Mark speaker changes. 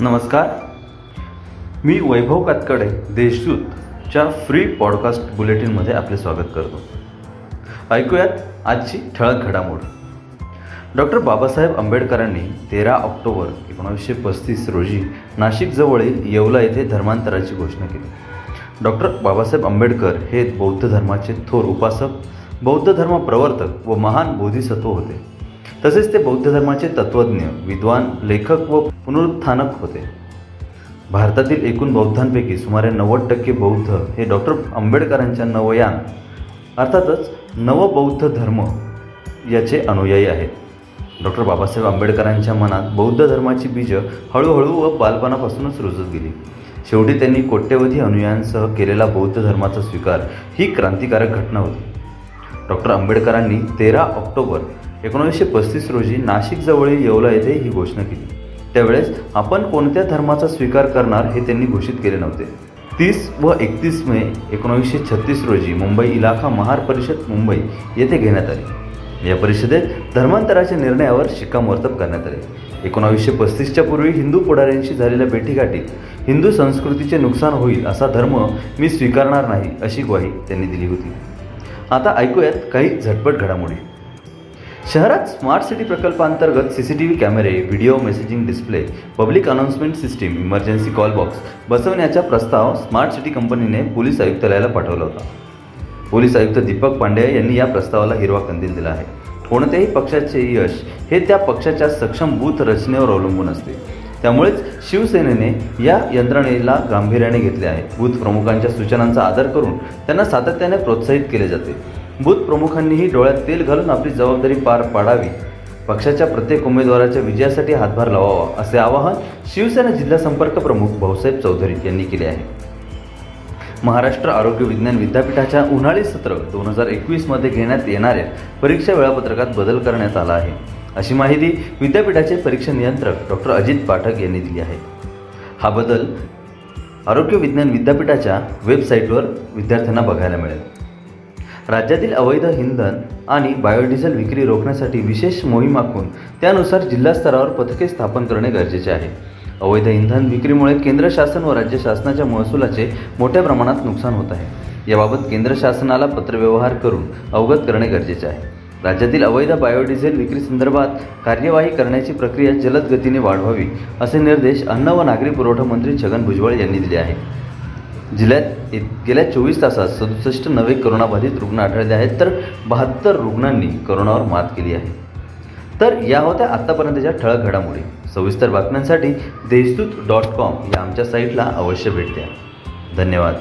Speaker 1: नमस्कार. मी वैभव Katkade देशदूतच्या free podcast बुलेटिनमध्ये आपले स्वागत करतो. ऐकूयात आजची ठळक घडामोड. डॉक्टर बाबासाहेब आंबेडकरांनी तेरा ऑक्टोबर एकोणीसशे पस्तीस रोजी नाशिकजवळील येवला येथे धर्मांतराची घोषणा केली. डॉक्टर बाबासाहेब आंबेडकर हे बौद्ध धर्माचे थोर उपासक बौद्ध धर्म प्रवर्तक व महान बोधिसत्व होते. तसेच ते बौद्ध धर्माचे तत्त्वज्ञ विद्वान लेखक व पुनरुत्थानक होते. भारतातील एकूण बौद्धांपैकी सुमारे नव्वद टक्के बौद्ध हे डॉक्टर आंबेडकरांच्या नवयान अर्थातच नवबौद्ध धर्म याचे अनुयायी आहेत. डॉक्टर बाबासाहेब आंबेडकरांच्या मनात बौद्ध धर्माची बीजं हळूहळू व बालपणापासूनच रुजत गेली. शेवटी त्यांनी कोट्यवधी अनुयायांसह केलेला बौद्ध धर्माचा स्वीकार ही क्रांतिकारक घटना होती. डॉक्टर आंबेडकरांनी तेरा ऑक्टोबर एकोणीसशे पस्तीस रोजी नाशिकजवळील येवला येथे ही घोषणा केली. त्यावेळेस आपण कोणत्या धर्माचा स्वीकार करणार हे त्यांनी घोषित केले नव्हते. तीस व एकतीस मे एकोणीसशे छत्तीस रोजी मुंबई इलाखा महार परिषद मुंबई येथे घेण्यात आली. या परिषदेत धर्मांतराच्या निर्णयावर शिक्कामोर्तब करण्यात आले. एकोणावीसशे पस्तीसच्या पूर्वी हिंदू पुढाऱ्यांशी झालेल्या भेटीगाठीत हिंदू संस्कृतीचे नुकसान होईल असा धर्म मी स्वीकारणार नाही अशी ग्वाही त्यांनी दिली होती. आता ऐकूयात काही झटपट घडामोडी. शहरात स्मार्ट सिटी प्रकल्पांतर्गत सी सी टी व्ही कॅमेरे video messaging display public announcement system emergency call box बसवण्याचा प्रस्ताव स्मार्ट सिटी कंपनीने पोलीस आयुक्तालयाला पाठवला होता. पोलीस आयुक्त दीपक पांडे यांनी या प्रस्तावाला हिरवा कंदील दिला आहे. कोणत्याही पक्षाचे यश हे त्या पक्षाच्या सक्षम बूथ रचनेवर अवलंबून असते. त्यामुळेच शिवसेनेने या यंत्रणेला गांभीर्याने घेतले आहे. बूथ प्रमुखांच्या सूचनांचा आदर करून त्यांना सातत्याने प्रोत्साहित केले जाते. बूथ प्रमुखांनीही डोळ्यात तेल घालून आपली जबाबदारी पार पाडावी. पक्षाच्या प्रत्येक उमेदवाराच्या विजयासाठी हातभार लावावा असे आवाहन शिवसेना जिल्हा संपर्क प्रमुख भाऊसाहेब चौधरी यांनी केले आहे. महाराष्ट्र आरोग्य विज्ञान विद्यापीठाच्या उन्हाळी सत्र दोन हजार एकवीसमध्ये घेण्यात येणाऱ्या परीक्षा वेळापत्रकात बदल करण्यात आला आहे. अशी माहिती विद्यापीठाचे परीक्षा नियंत्रक डॉक्टर अजित पाठक यांनी दिली आहे. हा बदल आरोग्य विज्ञान विद्यापीठाच्या वेबसाईटवर विद्यार्थ्यांना बघायला मिळेल. राज्यातील अवैध इंधन आणि बायोडिझेल विक्री रोखण्यासाठी विशेष मोहीम आखून त्यानुसार जिल्हा स्तरावर पथके स्थापन करणे गरजेचे आहे. अवैध इंधन विक्रीमुळे केंद्र शासन व राज्य शासनाच्या महसुलाचे मोठ्या प्रमाणात नुकसान होत आहे. याबाबत केंद्र शासनाला पत्रव्यवहार करून अवगत करणे गरजेचे आहे. राज्यातील अवैध बायोडिझेल विक्री संदर्भात कार्यवाही करण्याची प्रक्रिया जलद गतीने वाढवावी असे निर्देश अन्न व नागरी पुरवठा मंत्री छगन भुजबळ यांनी दिले आहेत. जिल्ह्यात गेल्या चोवीस तासात सदुसष्ट नवे करोनाबाधित रुग्ण आढळले आहेत तर बहात्तर रुग्णांनी करोनावर मात केली आहे. तर या होत्या आत्तापर्यंतच्या ठळक घडामोडी. सविस्तर बातम्यांसाठी देशदूत डॉट कॉम या आमच्या साईटला अवश्य भेट द्या. धन्यवाद.